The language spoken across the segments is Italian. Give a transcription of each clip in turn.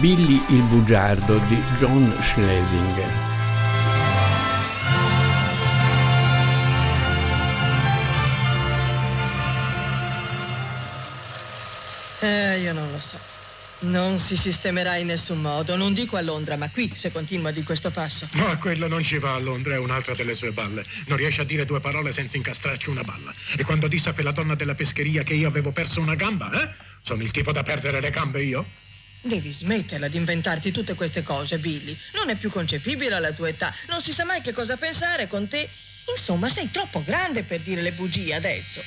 Billy il bugiardo di John Schlesinger. Eh, io non lo so. Non si sistemerà in nessun modo. Non dico a Londra, ma qui, se continua di questo passo. Ma quello non ci va a Londra, è un'altra delle sue balle. Non riesce a dire due parole senza incastrarci una balla. E quando disse a quella donna della pescheria che io avevo perso una gamba, eh? Sono il tipo da perdere le gambe io? Devi smetterla di inventarti tutte queste cose, Billy. Non è più concepibile alla tua età. Non si sa mai che cosa pensare con te. Insomma, sei troppo grande per dire le bugie adesso.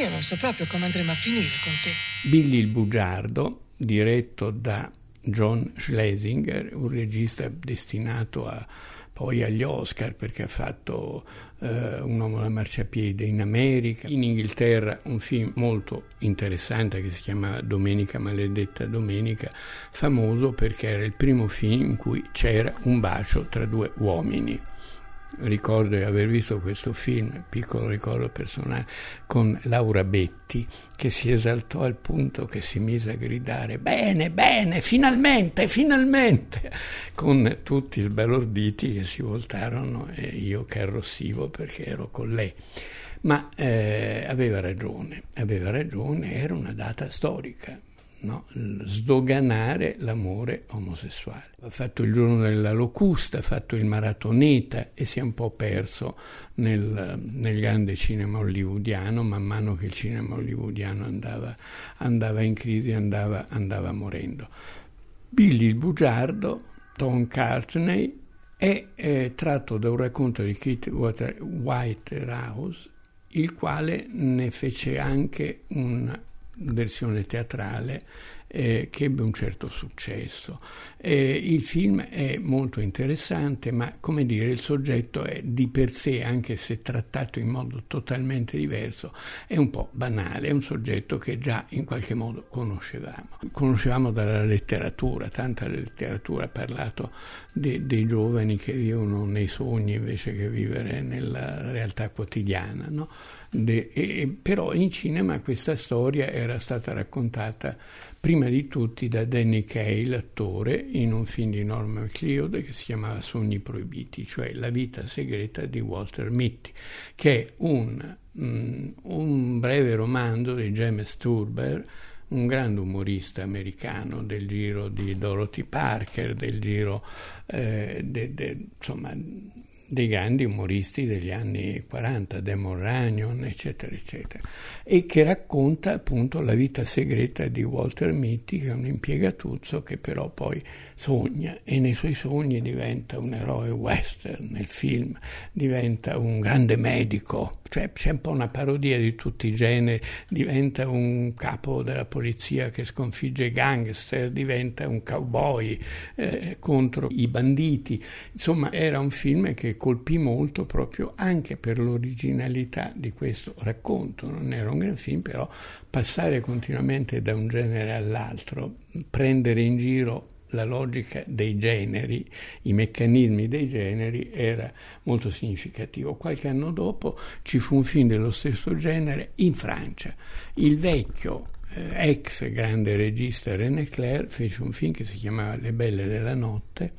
Io non so proprio come andremo a finire con te. Billy il bugiardo, diretto da John Schlesinger, un regista destinato a poi agli Oscar perché ha fatto eh, Un uomo alla marciapiede in America, in Inghilterra un film molto interessante che si chiama Domenica maledetta domenica, famoso perché era il primo film in cui c'era un bacio tra due uomini ricordo di aver visto questo film, piccolo ricordo personale, con Laura Betti, che si esaltò al punto che si mise a gridare bene, bene, finalmente, finalmente, con tutti sbalorditi che si voltarono e io che arrossivo perché ero con lei. Ma eh, aveva ragione, aveva ragione, era una data storica no? sdoganare l'amore omosessuale. Ha fatto il giorno della locusta, ha fatto il maratoneta e si è un po' perso nel, nel grande cinema hollywoodiano, man mano che il cinema hollywoodiano andava, andava in crisi, andava, andava morendo. Billy il bugiardo, Tom Cartney, è, è tratto da un racconto di Keith Whitehouse, il quale ne fece anche un versione teatrale eh, che ebbe un certo successo. Eh, il film è molto interessante, ma come dire, il soggetto è di per sé, anche se trattato in modo totalmente diverso, è un po' banale, è un soggetto che già in qualche modo conoscevamo. Conoscevamo dalla letteratura, tanta letteratura ha parlato de, dei giovani che vivono nei sogni invece che vivere nella realtà quotidiana. No? De, e, però in cinema questa storia era stata raccontata prima di tutti da Danny Kaye, l'attore, in un film di Norman McLeod che si chiamava Sogni proibiti, cioè La vita segreta di Walter Mitty, che è un, um, un breve romanzo di James Turber, un grande umorista americano del giro di Dorothy Parker, del giro eh, de, de, insomma, dei grandi umoristi degli anni 40, Demon Runyon, eccetera, eccetera, e che racconta appunto la vita segreta di Walter Mitty, che è un impiegatuzzo che però poi sogna e nei suoi sogni diventa un eroe western, nel film diventa un grande medico, cioè c'è un po' una parodia di tutti i generi, diventa un capo della polizia che sconfigge i gangster, diventa un cowboy eh, contro i banditi, insomma era un film che colpì molto proprio anche per l'originalità di questo racconto, non era un gran film, però passare continuamente da un genere all'altro, prendere in giro la logica dei generi, i meccanismi dei generi era molto significativo. Qualche anno dopo ci fu un film dello stesso genere in Francia. Il vecchio eh, ex grande regista René Clair fece un film che si chiamava Le belle della notte.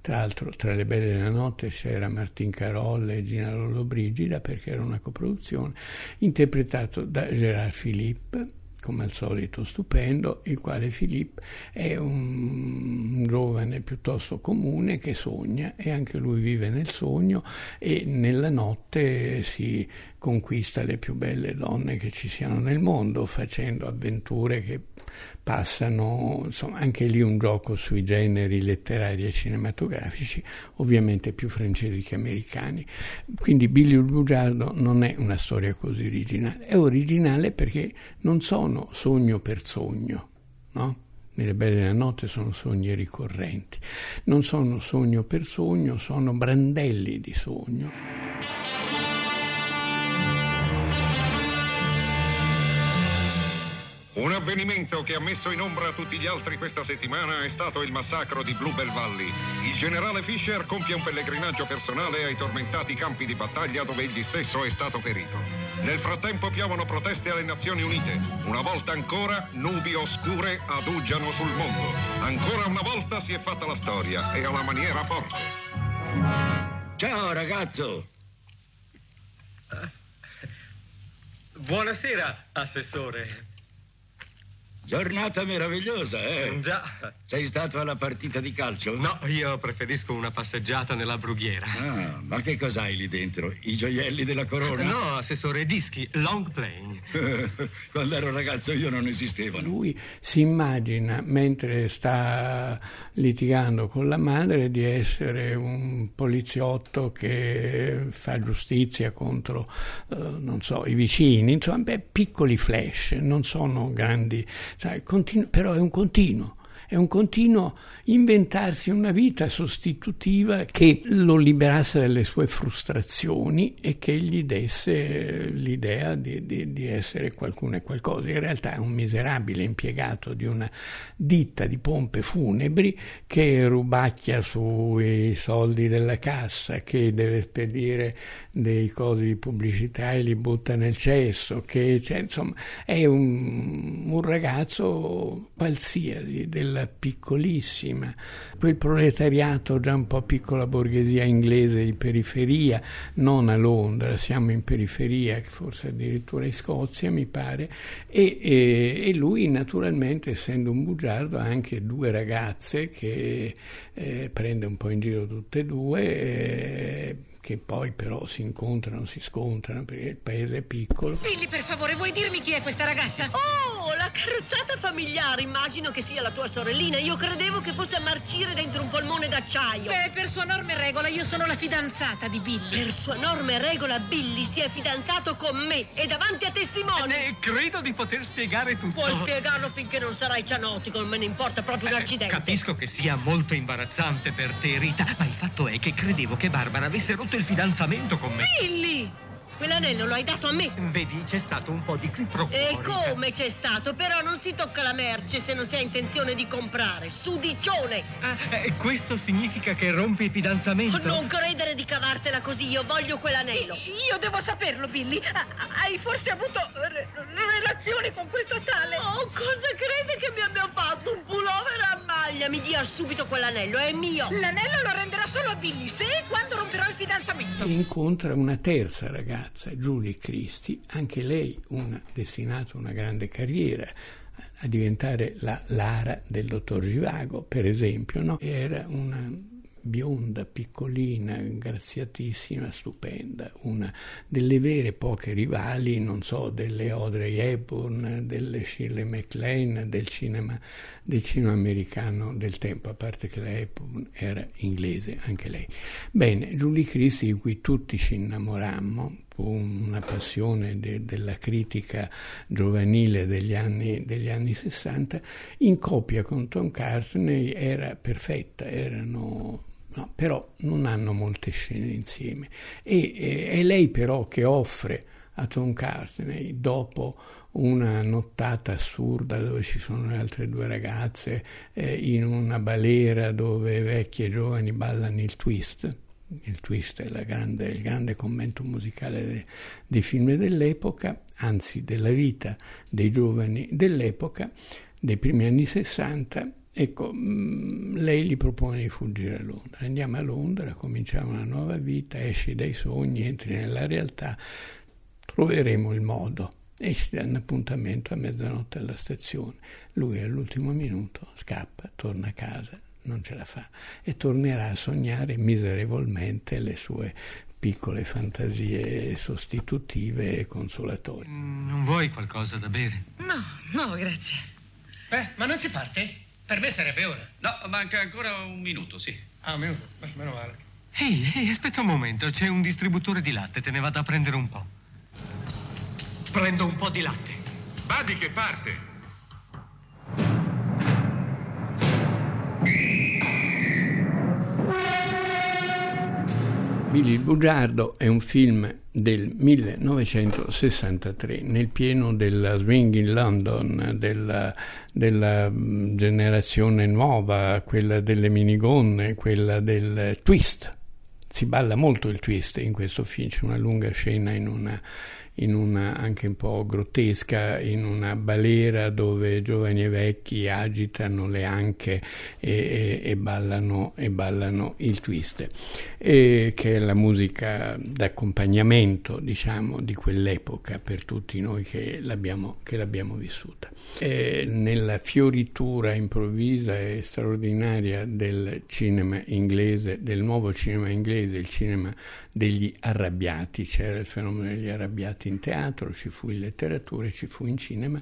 Tra l'altro, tra le belle della notte c'era Martin Carolla e Gina Lollobrigida perché era una coproduzione, interpretato da Gérard Philippe come al solito stupendo, il quale Filippo è un giovane piuttosto comune che sogna e anche lui vive nel sogno e nella notte si conquista le più belle donne che ci siano nel mondo facendo avventure che passano, insomma, anche lì un gioco sui generi letterari e cinematografici, ovviamente più francesi che americani. Quindi Billy il Bugiardo non è una storia così originale, è originale perché non sono sogno per sogno, no? Nelle belle della notte sono sogni ricorrenti, non sono sogno per sogno, sono brandelli di sogno. Una avvenimento che ha messo in ombra tutti gli altri questa settimana è stato il massacro di Bluebell Valley. Il generale Fisher compie un pellegrinaggio personale ai tormentati campi di battaglia dove egli stesso è stato ferito. Nel frattempo piovono proteste alle Nazioni Unite. Una volta ancora nubi oscure adugiano sul mondo. Ancora una volta si è fatta la storia e alla maniera forte. Ciao ragazzo! Buonasera, assessore. Giornata meravigliosa, eh? Già. Sei stato alla partita di calcio? No, io preferisco una passeggiata nella brughiera. Ah, ma che cos'hai lì dentro? I gioielli della corona? No, assessore, dischi, long playing. Quando ero ragazzo io non esistevano. Lui si immagina, mentre sta litigando con la madre, di essere un poliziotto che fa giustizia contro, eh, non so, i vicini, insomma, beh, piccoli flash, non sono grandi Sai, continu- però è un continuo, è un continuo inventarsi una vita sostitutiva che lo liberasse dalle sue frustrazioni e che gli desse l'idea di, di, di, essere qualcuno e qualcosa. In realtà è un miserabile impiegato di una ditta di pompe funebri che rubacchia sui soldi della cassa, che deve spedire dei cosi di pubblicità e li butta nel cesso, che cioè, insomma è un, un ragazzo qualsiasi della piccolissima prima, quel proletariato già un po' piccola borghesia inglese di periferia, non a Londra, siamo in periferia, forse addirittura in Scozia mi pare, e, e, e lui naturalmente essendo un bugiardo ha anche due ragazze che eh, prende un po' in giro tutte e due. Eh, che poi però si incontrano, si scontrano perché il paese è piccolo. Billy, per favore, vuoi dirmi chi è questa ragazza? Oh, la carrozzata familiare, immagino che sia la tua sorellina. Io credevo che fosse a marcire dentro un polmone d'acciaio. Beh, per sua norma e regola, io sono la fidanzata di Billy. Per sua norma e regola, Billy si è fidanzato con me e davanti a testimoni. Eh, credo di poter spiegare tutto. Puoi spiegarlo finché non sarai cianotico, non me ne importa proprio un Eh, accidente. Capisco che sia molto imbarazzante per te, Rita, ma il fatto è che credevo che Barbara avesse rotto il fidanzamento con me. Billy! Quell'anello lo hai dato a me. Vedi, c'è stato un po' di qui pro E come c'è stato? Però non si tocca la merce se non si ha intenzione di comprare. Sudicione! Ah, eh, questo significa che rompi il fidanzamento? Non credere di cavartela così, io voglio quell'anello. Io devo saperlo, Billy. Hai forse avuto re- relazioni con questa tale? Oh, cosa crede che mi abbia fatto? Un pullover a maglia? Mi dia subito quell'anello, è mio. L'anello lo renderà solo a Billy se e quando romperò il fidanzamento. E incontra una terza ragazza, Julie Christie, anche lei una, destinata a una grande carriera, a diventare la Lara del dottor Givago, per esempio, no? Era una bionda, piccolina, graziatissima, stupenda, una delle vere poche rivali, non so, delle Audrey Hepburn, delle Shirley MacLaine, del cinema, del cinema americano del tempo, a parte che la Hepburn era inglese anche lei. Bene, Julie Christie, di cui tutti ci innamorammo, una passione de- della critica giovanile degli anni, degli anni 60, in coppia con Tom Cartney era perfetta, erano No, però non hanno molte scene insieme. E, e, è lei però che offre a Tom Cartney, dopo una nottata assurda dove ci sono le altre due ragazze, eh, in una balera dove vecchi e giovani ballano il twist, il twist è grande, il grande commento musicale de, dei film dell'epoca, anzi della vita dei giovani dell'epoca, dei primi anni 60, Ecco, lei gli propone di fuggire a Londra. Andiamo a Londra, cominciamo una nuova vita, esci dai sogni, entri nella realtà, troveremo il modo. E si danno appuntamento a mezzanotte alla stazione. Lui all'ultimo minuto scappa, torna a casa, non ce la fa e tornerà a sognare miserevolmente le sue piccole fantasie sostitutive e consolatorie. Non vuoi qualcosa da bere? No, no, grazie. Beh, ma non si parte? Per me sarebbe ora. No, manca ancora un minuto, sì. Ah, un minuto. Beh, meno male. Ehi, ehi, aspetta un momento, c'è un distributore di latte, te ne vado a prendere un po'. Prendo un po' di latte. Badi che parte. Billy il Bugiardo è un film del 1963, nel pieno della swing in London, della, della generazione nuova, quella delle minigonne, quella del twist. Si balla molto il twist in questo film, c'è una lunga scena in una in una anche un po' grottesca, in una balera dove giovani e vecchi agitano le anche e, e, e, ballano, e ballano, il twist, e che è la musica d'accompagnamento, diciamo, di quell'epoca per tutti noi che l'abbiamo, che l'abbiamo vissuta. E nella fioritura improvvisa e straordinaria del cinema inglese, del nuovo cinema inglese, il cinema degli arrabbiati, c'era il fenomeno degli arrabbiati in teatro, ci fu in letteratura, ci fu in cinema,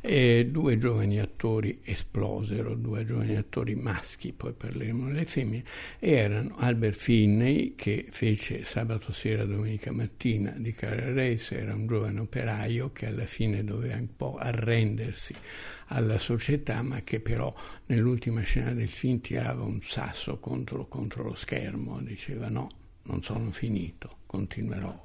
e due giovani attori esplosero, due giovani attori maschi, poi parleremo delle femmine, e erano Albert Finney che fece sabato sera, domenica mattina di Cara Race, era un giovane operaio che alla fine doveva un po' arrendersi alla società, ma che però nell'ultima scena del film tirava un sasso contro, contro lo schermo, diceva no, non sono finito, continuerò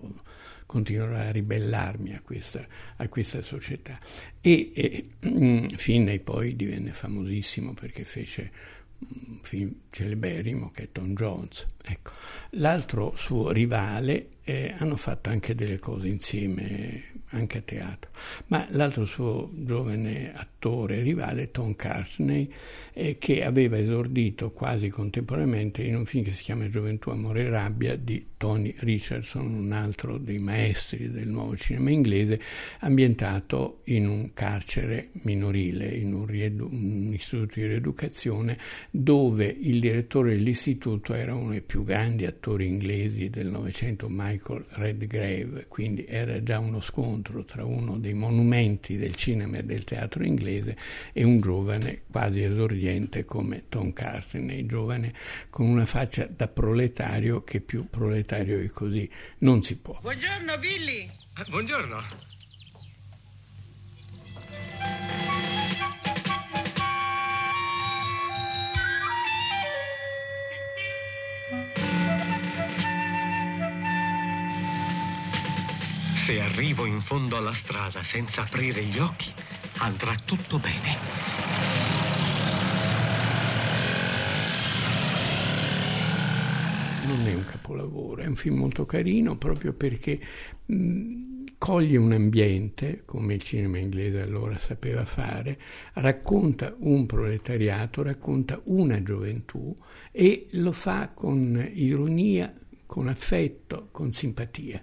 continuerò a ribellarmi a questa, a questa società. E, e mm, Finney poi divenne famosissimo perché fece un film celeberrimo che è Tom Jones. Ecco. L'altro suo rivale eh, hanno fatto anche delle cose insieme anche a teatro. Ma l'altro suo giovane attore rivale, Tom Cartney, eh, che aveva esordito quasi contemporaneamente in un film che si chiama Gioventù, Amore e Rabbia di Tony Richardson, un altro dei maestri del nuovo cinema inglese, ambientato in un carcere minorile, in un, riedu- un istituto di rieducazione, dove il direttore dell'istituto era uno dei più grandi attori inglesi del Novecento, Michael Redgrave, quindi era già uno scontro tra uno dei monumenti del cinema e del teatro inglese e un giovane quasi esordiente come Tom Cartney, giovane con una faccia da proletario che più proletario di così non si può. Buongiorno Billy. Buongiorno. Se arrivo in fondo alla strada senza aprire gli occhi, andrà tutto bene. Non è un capolavoro, è un film molto carino proprio perché mh, coglie un ambiente, come il cinema inglese allora sapeva fare, racconta un proletariato, racconta una gioventù e lo fa con ironia, con affetto, con simpatia.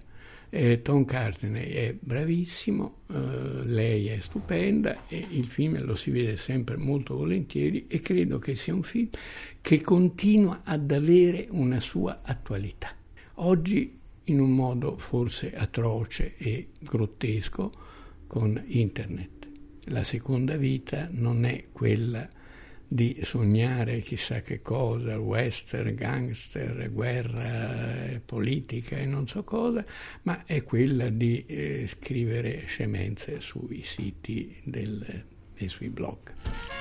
Eh, Tom Cartney è bravissimo, eh, lei è stupenda e il film lo si vede sempre molto volentieri e credo che sia un film che continua ad avere una sua attualità. Oggi in un modo forse atroce e grottesco con internet. La seconda vita non è quella di sognare chissà che cosa, western, gangster, guerra, politica e non so cosa, ma è quella di eh, scrivere scemenze sui siti e sui blog.